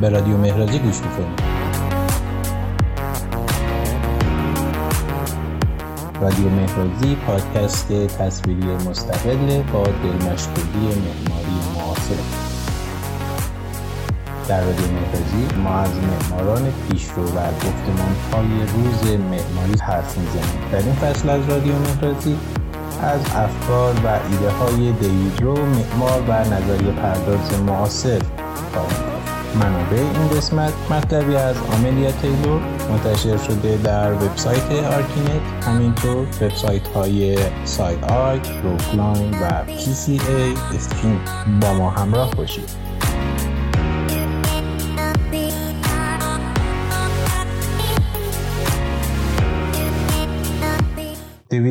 به رادیو مهرازی گوش می‌کنید. رادیو مهرازی پادکست تصویری مستقل با دلمشغولی معماری معاصر. در رادیو مهرازی ما از معماران پیشرو و گفتمان های روز معماری حرف می‌زنیم. در این فصل از رادیو مهرازی از افکار و ایده های دیوید معمار و نظریه پرداز معاصر خواهیم منابع این قسمت مطلبی از آملیا تیلور منتشر شده در وبسایت Archinect همینطور وبسایت های SCI-Arc، Ruy Klein و ای استریم با ما همراه باشید.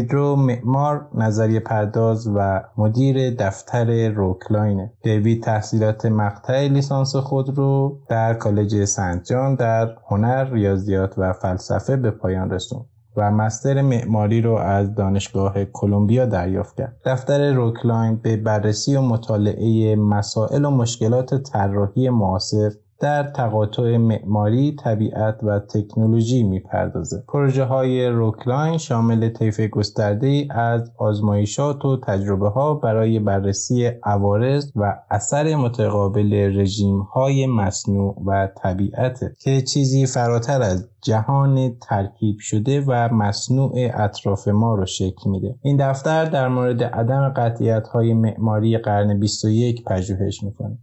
دیوید روی معمار نظریه پرداز و مدیر دفتر Ruy Klein ه دیوید تحصیلات مقطع لیسانس خود رو در کالج سنت جان در هنر ریاضیات و فلسفه به پایان رسوند و مستر معماری رو از دانشگاه کلمبیا دریافت کرد. دفتر روکلاین به بررسی و مطالعه مسائل و مشکلات طراحی معاصر در تقاطع معماری، طبیعت و تکنولوژی می‌پردازه. پروژه های روکلاین شامل طیف گسترده از آزمایشات و تجربه ها برای بررسی عوارض و اثر متقابل رژیم های مصنوع و طبیعت که چیزی فراتر از جهان ترکیب شده و مصنوع اطراف ما رو شکل میده این دفتر در مورد عدم قطعیت های معماری قرن 21 پژوهش می‌کنه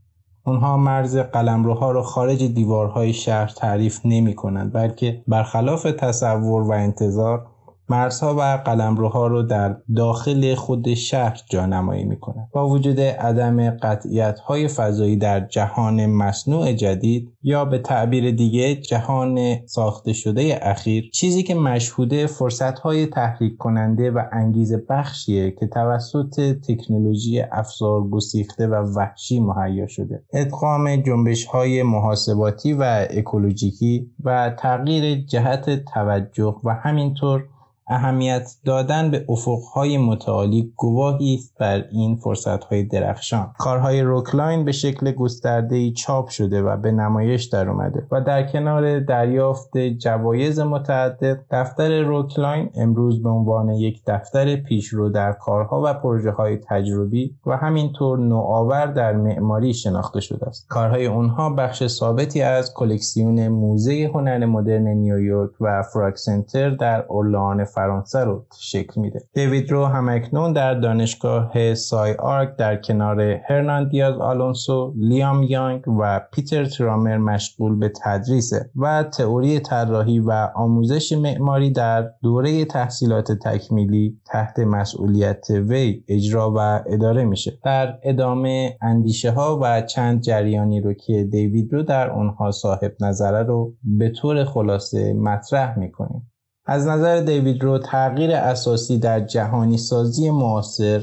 اونها مرز قلمروها رو خارج دیوارهای شهر تعریف نمی کنند بلکه برخلاف تصور و انتظار مرزها و قلمروها رو در داخل خود شهر جانمایی می‌کنند با وجود عدم قطعیت های فضایی در جهان مصنوع جدید یا به تعبیر دیگه جهان ساخته شده اخیر چیزی که مشهوده فرصت های تحریک کننده و انگیزه بخشیه که توسط تکنولوژی افزار گسیخته و وحشی مهیا شده. ادغام جنبش های محاسباتی و اکولوژیکی و تغییر جهت توجه و همینطور اهمیت دادن به افقهای متعالی گواهی است بر این فرصتهای درخشان. کارهای Ruy Klein به شکل گسترده چاپ شده و به نمایش در اومده و در کنار دریافت جوایز متعدد دفتر Ruy Klein امروز به عنوان یک دفتر پیشرو در کارها و پروژه های تجربی و همینطور نوآور در معماری شناخته شده است. کارهای اونها بخش ثابتی از کلکسیون موزه هنر مدرن نیویورک و FRAC Centre در اورلان فرانسه رو شکل میده. دیوید رو همکنون در دانشگاه سای آرک در کنار هرنان دیاز آلونسو لیام یانگ و پیتر ترامر مشغول به تدریسه و تئوری طراحی و آموزش معماری در دوره تحصیلات تکمیلی تحت مسئولیت وی اجرا و اداره میشه. در ادامه اندیشه ها و چند جریانی رو که دیوید رو در اونها صاحب نظره رو به طور خلاصه مطرح می‌کنیم. از نظر دیوید رو تغییر اساسی در جهانی سازی معاصر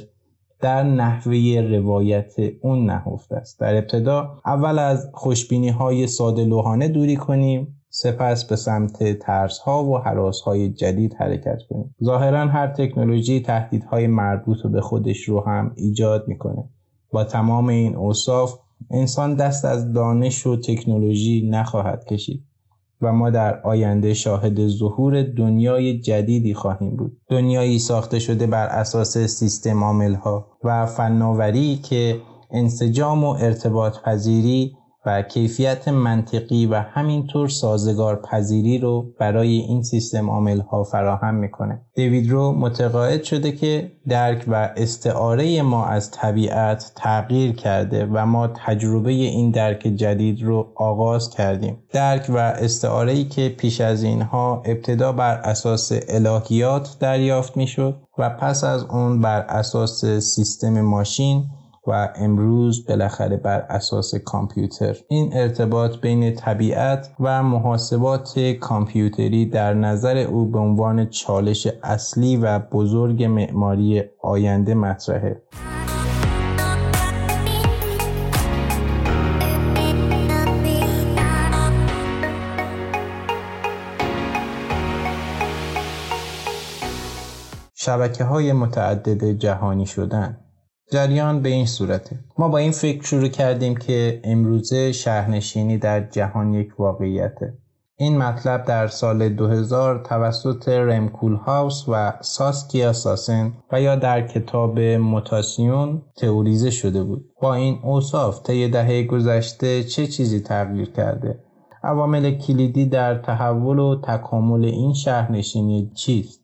در نحوه روایت اون نهفته است. در ابتدا اول از خوشبینی های ساده لوحانه دوری کنیم سپس به سمت ترس ها و حراس های جدید حرکت کنیم. ظاهرا هر تکنولوژی تهدیدهای مربوط به خودش رو هم ایجاد می‌کنه. با تمام این اوصاف انسان دست از دانش و تکنولوژی نخواهد کشید. و ما در آینده شاهد ظهور دنیای جدیدی خواهیم بود. دنیایی ساخته شده بر اساس سیستم ها و فناوری که انسجام و ارتباط پذیری و کیفیت منطقی و همینطور سازگار پذیری رو برای این سیستم عامل ها فراهم می‌کنه. دیوید رو متقاعد شده که درک و استعاره ما از طبیعت تغییر کرده و ما تجربه این درک جدید رو آغاز کردیم. درک و استعاره ای که پیش از اینها ابتدا بر اساس الهیات دریافت می‌شد و پس از اون بر اساس سیستم ماشین و امروز بالاخره بر اساس کامپیوتر. این ارتباط بین طبیعت و محاسبات کامپیوتری در نظر او به عنوان چالش اصلی و بزرگ معماری آینده مطرحه. شبکه های متعدد جهانی شدن. جریان به این صورته. ما با این فکر شروع کردیم که امروزه شهرنشینی در جهان یک واقعیته. این مطلب در سال 2000 توسط رمکول هاوس و ساسکیا ساسن و یا در کتاب موتاسیون تئوریزه شده بود. با این اوصاف طی دهه گذشته چه چیزی تغییر کرده؟ عوامل کلیدی در تحول و تکامل این شهرنشینی چیست؟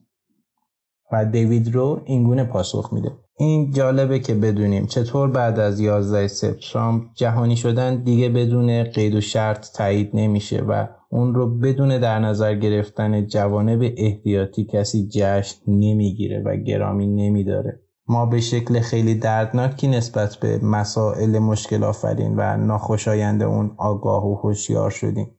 و دیوید رو اینگونه پاسخ میده. این جالبه که بدونیم. چطور بعد از 11 سپتامبر جهانی شدن دیگه بدون قید و شرط تایید نمیشه و اون رو بدون در نظر گرفتن جوانب احتیاطی کسی جشن نمی‌گیره و گرامی نمیداره. ما به شکل خیلی دردناکی نسبت به مسائل مشکل آفرین و ناخوشایند اون آگاه و هوشیار شدیم.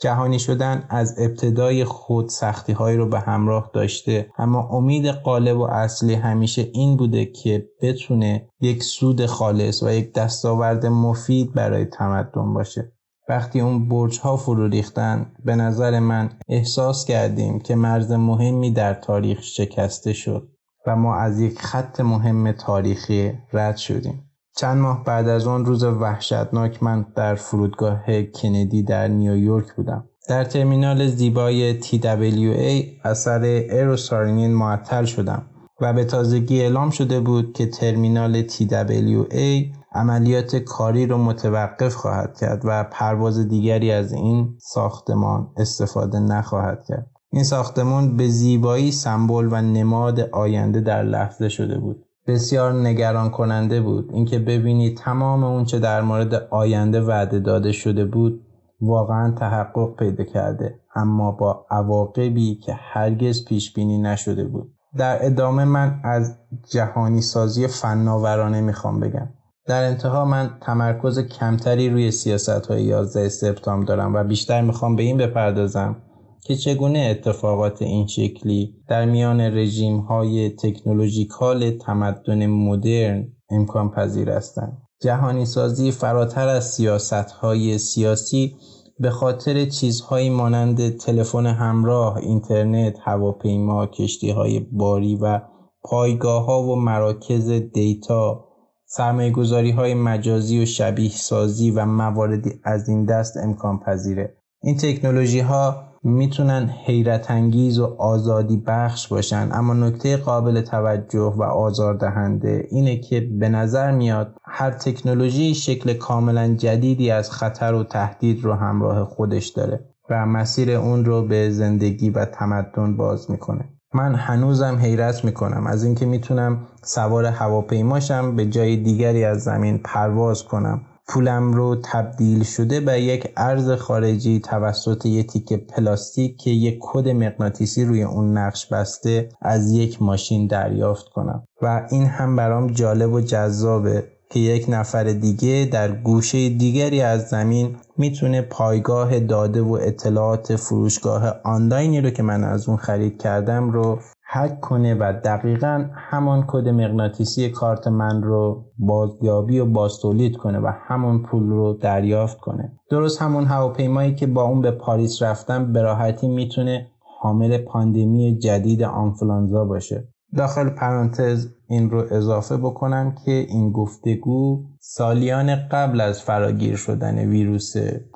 جهانی شدن از ابتدای خود سختی هایی رو به همراه داشته. اما امید قالب و اصلی همیشه این بوده که بتونه یک سود خالص و یک دستاورد مفید برای تمدن باشه. وقتی اون برج ها فرو ریختن به نظر من احساس کردیم که مرز مهمی در تاریخ شکسته شد و ما از یک خط مهم تاریخی رد شدیم. چند ماه بعد از آن روز وحشتناک من در فرودگاه کندی در نیویورک بودم در ترمینال زیبای TWA اثر ایروسارینین معطل شدم و به تازگی اعلام شده بود که ترمینال TWA عملیات کاری را متوقف خواهد کرد و پرواز دیگری از این ساختمان استفاده نخواهد کرد. این ساختمان به زیبایی سمبل و نماد آینده در لحظه شده بود. بسیار نگران کننده بود. اینکه ببینید تمام اونچه در مورد آینده وعده داده شده بود واقعا تحقق پیدا کرده. اما با عواقبی که هرگز پیش بینی نشده بود. در ادامه من از جهانی سازی فناورانه می‌خوام بگم. در انتها من تمرکز کمتری روی سیاست های 11 سپتامبر دارم و بیشتر می‌خوام به این بپردازم که چگونه اتفاقات این شکلی در میان رژیم های تکنولوژیکال تمدن مدرن امکان پذیر هستند. جهانی سازی فراتر از سیاست های سیاسی به خاطر چیزهایی مانند تلفن همراه، اینترنت، هواپیما، کشتی های باری و پایگاه ها و مراکز دیتا، سرمایه های مجازی و شبیه سازی و مواردی از این دست امکان پذیره. این تکنولوژی ها می‌تونن حیرت انگیز و آزادی بخش باشن. اما نکته قابل توجه و آزاردهنده اینه که به نظر میاد هر تکنولوژی شکل کاملا جدیدی از خطر و تهدید رو همراه خودش داره و مسیر اون رو به زندگی و تمدن باز می‌کنه. من هنوزم حیرت می‌کنم از اینکه می‌تونم سوار هواپیماشم به جای دیگری از زمین پرواز کنم. پولم رو تبدیل شده به یک ارز خارجی توسط یک تیکه پلاستیک که یک کد مغناطیسی روی اون نقش بسته از یک ماشین دریافت کنم. و این هم برام جالب و جذابه که یک نفر دیگه در گوشه دیگری از زمین می‌تونه پایگاه داده و اطلاعات فروشگاه آنلاینی رو که من از اون خرید کردم رو هک کنه و دقیقا همان کد مغناطیسی کارت من رو بازیابی و بازتولید کنه و همون پول رو دریافت کنه. درست همون هواپیمایی که با اون به پاریس رفتم به راحتی می‌تونه حامل پاندمی جدید آنفلانزا باشه. داخل پرانتز این رو اضافه بکنم که این گفتگو سالیان قبل از فراگیر شدن ویروس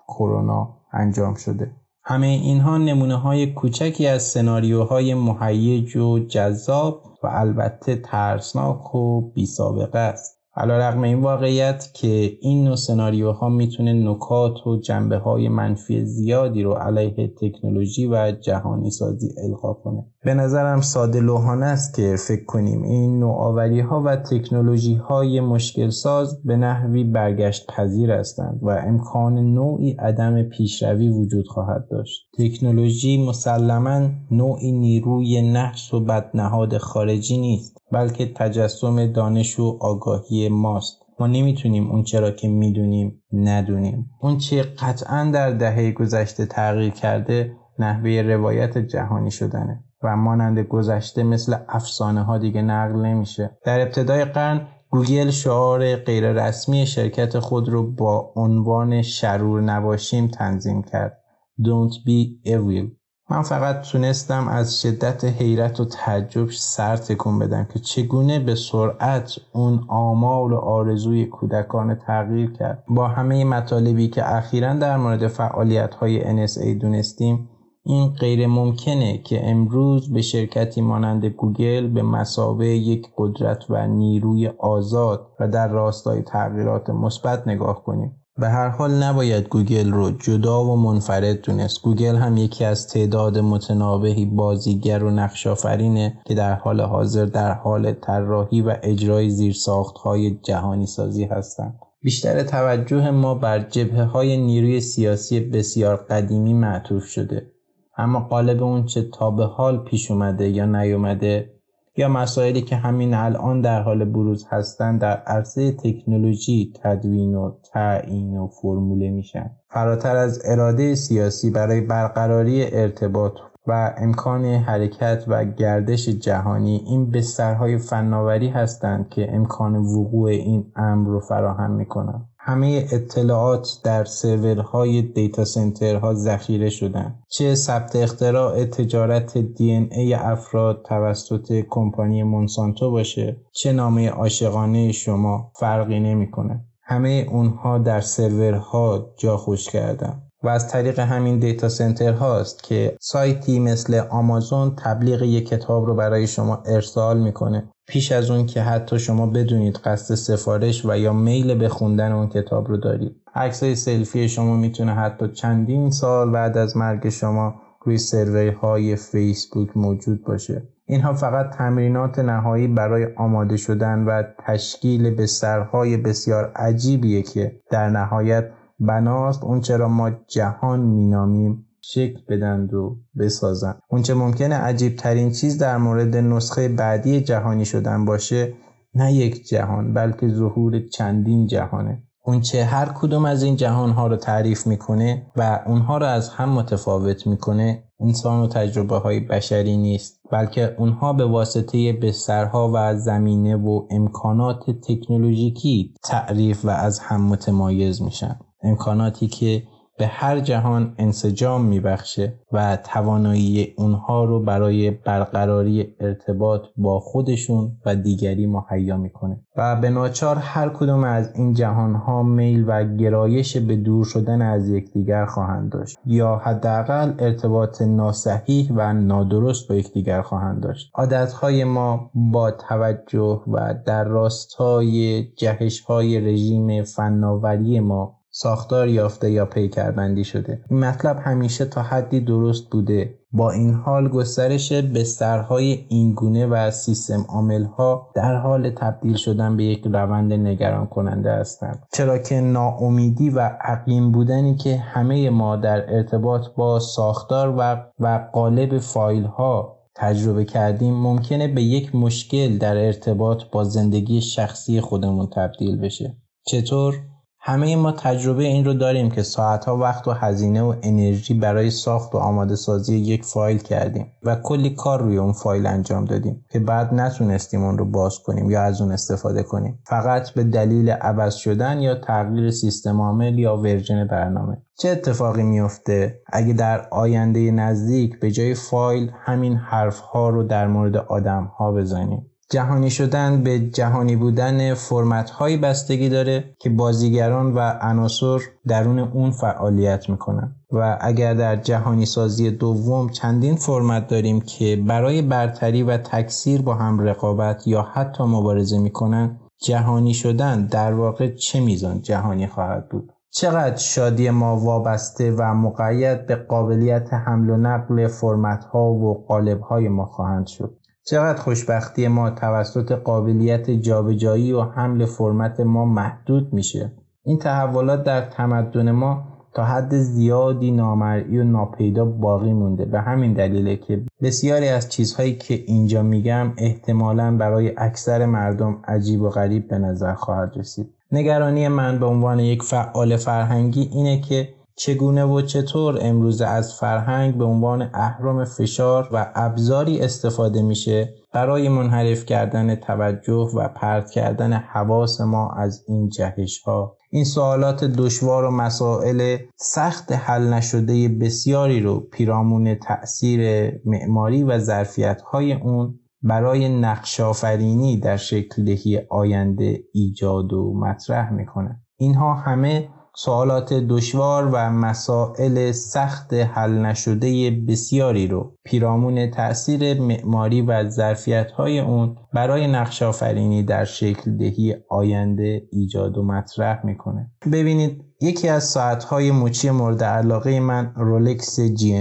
کرونا انجام شده. همه اینها نمونه های کوچکی از سناریوهای مهیج و جذاب و البته ترسناک و بی سابقه است. علا رقم این واقعیت که این نوع سناریوها می‌تونه نکات و جنبه های منفی زیادی رو علیه تکنولوژی و جهانی سازی القا کنه به نظرم ساده لوحانه است که فکر کنیم این نوآوری ها و تکنولوژی های مشکل ساز به نحوی برگشت پذیر هستند و امکان نوعی عدم پیشروی وجود خواهد داشت. تکنولوژی مسلما نوعی نیروی نحس و بدنهاد خارجی نیست بلکه تجسم دانش و آگاهی ماست. ما نمی‌تونیم اون چرا که می‌دونیم ندونیم. اون چه قطعا در دهه گذشته تغییر کرده نحوه روایت جهانی شدنه و مانند گذشته مثل افسانه ها دیگه نقل نمیشه. در ابتدای قرن گوگل شعار غیررسمی شرکت خود رو با عنوان شرور نباشیم تنظیم کرد. Don't be evil. من فقط تونستم از شدت حیرت و تعجب سر تکون بدم که چگونه به سرعت اون آمال و آرزوی کودکان تغییر کرد. با همه مطالبی که اخیرا در مورد فعالیت های NSA دونستیم این غیر ممکنه که امروز به شرکتی مانند گوگل به مثابه یک قدرت و نیروی آزاد و در راستای تغییرات مثبت نگاه کنیم. به هر حال نباید گوگل رو جدا و منفرد دونست. گوگل هم یکی از تعداد معتنابهی بازیگر و نقشافرینه که در حال حاضر در حال طراحی و اجرای زیرساختهای جهانی سازی هستند. بیشتر توجه ما بر جبهه های نیروی سیاسی بسیار قدیمی معطوف شده. اما قالب اون چه تا به حال پیش اومده یا نیومده یا مسائلی که همین الان در حال بروز هستند در عرصه تکنولوژی تدوین و تعیین و فرموله میشن. فراتر از اراده سیاسی برای برقراری ارتباط و امکان حرکت و گردش جهانی این بسترهای فناوری هستند که امکان وقوع این امر رو فراهم می‌کنند همه اطلاعات در سرورهای دیتا سنترها ذخیره شدن چه ثبت اختراع تجارت دی ای افراد توسط کمپانی مونسانتو باشه چه نامه عاشقانه شما فرقی نمی‌کنه. همه اونها در سرورها جا خوش کردن. و از طریق همین دیتا سنتر هاست که سایتی مثل آمازون تبلیغ یک کتاب رو برای شما ارسال می‌کنه. پیش از اون که حتی شما بدونید قصد سفارش و یا میل به خوندن اون کتاب رو دارید. عکسای سلفی شما می‌تونه حتی چندین سال بعد از مرگ شما روی سروی های فیسبوک موجود باشه. اینها فقط تمرینات نهایی برای آماده شدن و تشکیل بسترهای بسیار عجیبیه که در نهایت بناست اون چرا ما جهان مینامیم. شکل بدند و بسازند اونچه ممکنه عجیب ترین چیز در مورد نسخه بعدی جهانی شدن باشه نه یک جهان بلکه ظهور چندین جهانه. اونچه هر کدوم از این جهان ها رو تعریف می‌کنه و اونها رو از هم متفاوت می‌کنه انسان و تجربه های بشری نیست بلکه اونها به واسطه بسترها و زمینه و امکانات تکنولوژیکی تعریف و از هم متمایز میشن. امکاناتی که به هر جهان انسجام میبخشه و توانایی اونها رو برای برقراری ارتباط با خودشون و دیگری مهیا می‌کنه. و به ناچار هر کدوم از این جهان ها میل و گرایش به دور شدن از یکدیگر خواهند داشت یا حداقل ارتباط ناسحیح و نادرست با یکدیگر خواهند داشت. عادتهای ما با توجه و در راستای جهش های رژیم فناوری ما ساختار یافته یا پیکربندی شده. این مطلب همیشه تا حدی درست بوده. با این حال گسترش بسترهای اینگونه و سیستم عاملها در حال تبدیل شدن به یک روند نگران کننده هستند. چرا که ناامیدی و عقیم بودنی که همه ما در ارتباط با ساختار و, و قالب فایل ها تجربه کردیم ممکنه به یک مشکل در ارتباط با زندگی شخصی خودمون تبدیل بشه. چطور؟ همه ما تجربه این رو داریم که ساعتها وقت و هزینه و انرژی برای ساخت و آماده سازی یک فایل کردیم و کلی کار روی اون فایل انجام دادیم که بعد نتونستیم اون رو باز کنیم یا از اون استفاده کنیم. فقط به دلیل عوض شدن یا تغییر سیستم عامل یا ورژن برنامه. چه اتفاقی میفته اگه در آینده نزدیک به جای فایل همین حرف ها رو در مورد آدم ها بزنیم. جهانی شدن به جهانی بودن فرمت های بستگی داره که بازیگران و عناصر درون اون فعالیت می‌کنن. و اگر در جهانی سازی دوم چندین فرمت داریم که برای برتری و تکثیر با هم رقابت یا حتی مبارزه می‌کنن جهانی شدن در واقع چه میزان جهانی خواهد بود؟ چقدر شادی ما وابسته و مقید به قابلیت حمل و نقل فرمت ها و قالب های ما خواهند شد؟ چقدر خوشبختی ما توسط قابلیت جابجایی و حمل فرمت ما محدود میشه. این تحولات در تمدن ما تا حد زیادی نامرئی و ناپیدا باقی مونده به همین دلیله که بسیاری از چیزهایی که اینجا میگم احتمالا برای اکثر مردم عجیب و غریب به نظر خواهد رسید. نگرانی من به عنوان یک فعال فرهنگی اینه که چگونه و چطور امروز از فرهنگ به عنوان اهرام فشار و ابزاری استفاده میشه برای منحرف کردن توجه و پرت کردن حواس ما از این جهش ها این سوالات دشوار و مسائل سخت حل نشده بسیاری رو پیرامون تأثیر معماری و ظرفیت های اون برای نقشافرینی در شکل دهی آینده ایجاد و مطرح می‌کنه. اینها همه سوالات دشوار و مسائل سخت حل نشده بسیاری رو پیرامون تأثیر معماری و ظرفیت های اون برای نقش آفرینی در شکل دهی آینده ایجاد و مطرح می‌کنه. ببینید یکی از ساعت های مچی مورد علاقه من رولکس جی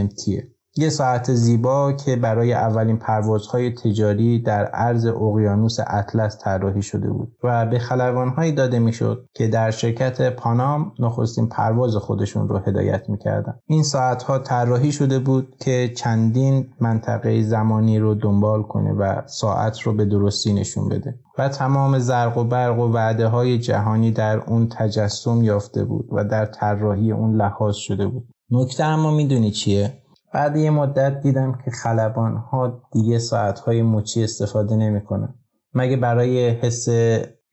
یه ساعت زیبا که برای اولین پروازهای تجاری در عرض اقیانوس اطلس طراحی شده بود و به خلبانهایی داده می‌شد که در شرکت پانام نخستین پرواز خودشون رو هدایت می‌کردن. این ساعتها طراحی شده بود که چندین منطقه زمانی رو دنبال کنه و ساعت رو به درستی نشون بده. و تمام زرق و برق و وعده های جهانی در اون تجسم یافته بود و در طراحی اون لحاظ شده بود. نکته اما می‌دونی چیه؟ بعد یه مدت دیدم که خلبان ها دیگه ساعت های مچی استفاده نمی‌کنن. مگه برای حس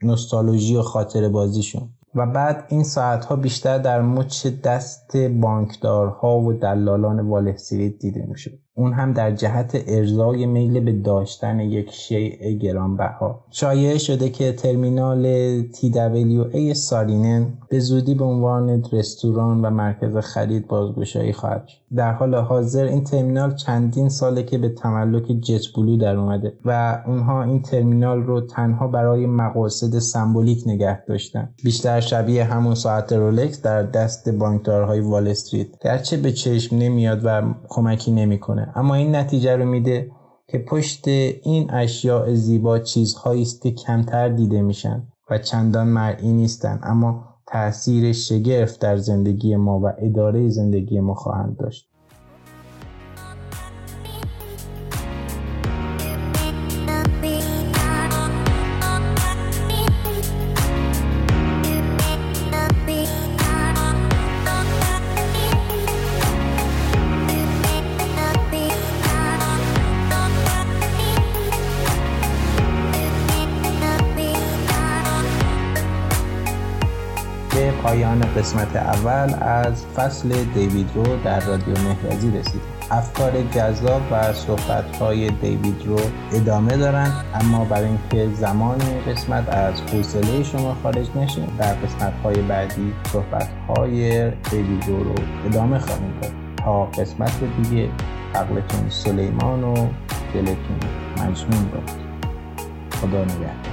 نوستالژی و خاطر بازیشون. و بعد این ساعت ها بیشتر در مچ دست بانکدارها و دلالان وال دیده میشه اون هم در جهت ارزای میل به داشتن یک شیء گرانبها. شایعه شده که ترمینال TWA سارینن به زودی به عنوان رستوران و مرکز خرید بازگشایی خواهد شد. در حال حاضر این ترمینال چندین ساله که به تملک جت بلو در اومده و اونها این ترمینال رو تنها برای مقاصد سمبولیک نگه داشتن. بیشتر شبیه همون ساعت رولکس در دست بانکدارهای وال استریت. گرچه به چشم نمیاد و کمکی نمی‌کنه. اما این نتیجه رو میده که پشت این اشیاء زیبا چیزهایی است که کمتر دیده میشن و چندان مرئی نیستن اما تاثیر شگرف در زندگی ما و اداره زندگی ما خواهند داشت. پایان قسمت اول از فصل دیوید رو در رادیو مهرازی رسید افکار جذاب و صحبت های دیوید رو ادامه دارند اما برای اینکه زمان قسمت از حوصله شما خارج نشه در قسمت های بعدی صحبت های دیوید رو, رو ادامه خواهیم داد. تا قسمت دیگه عقلتون سلیمان و دلتون مجنون باد. خدا نگهدار.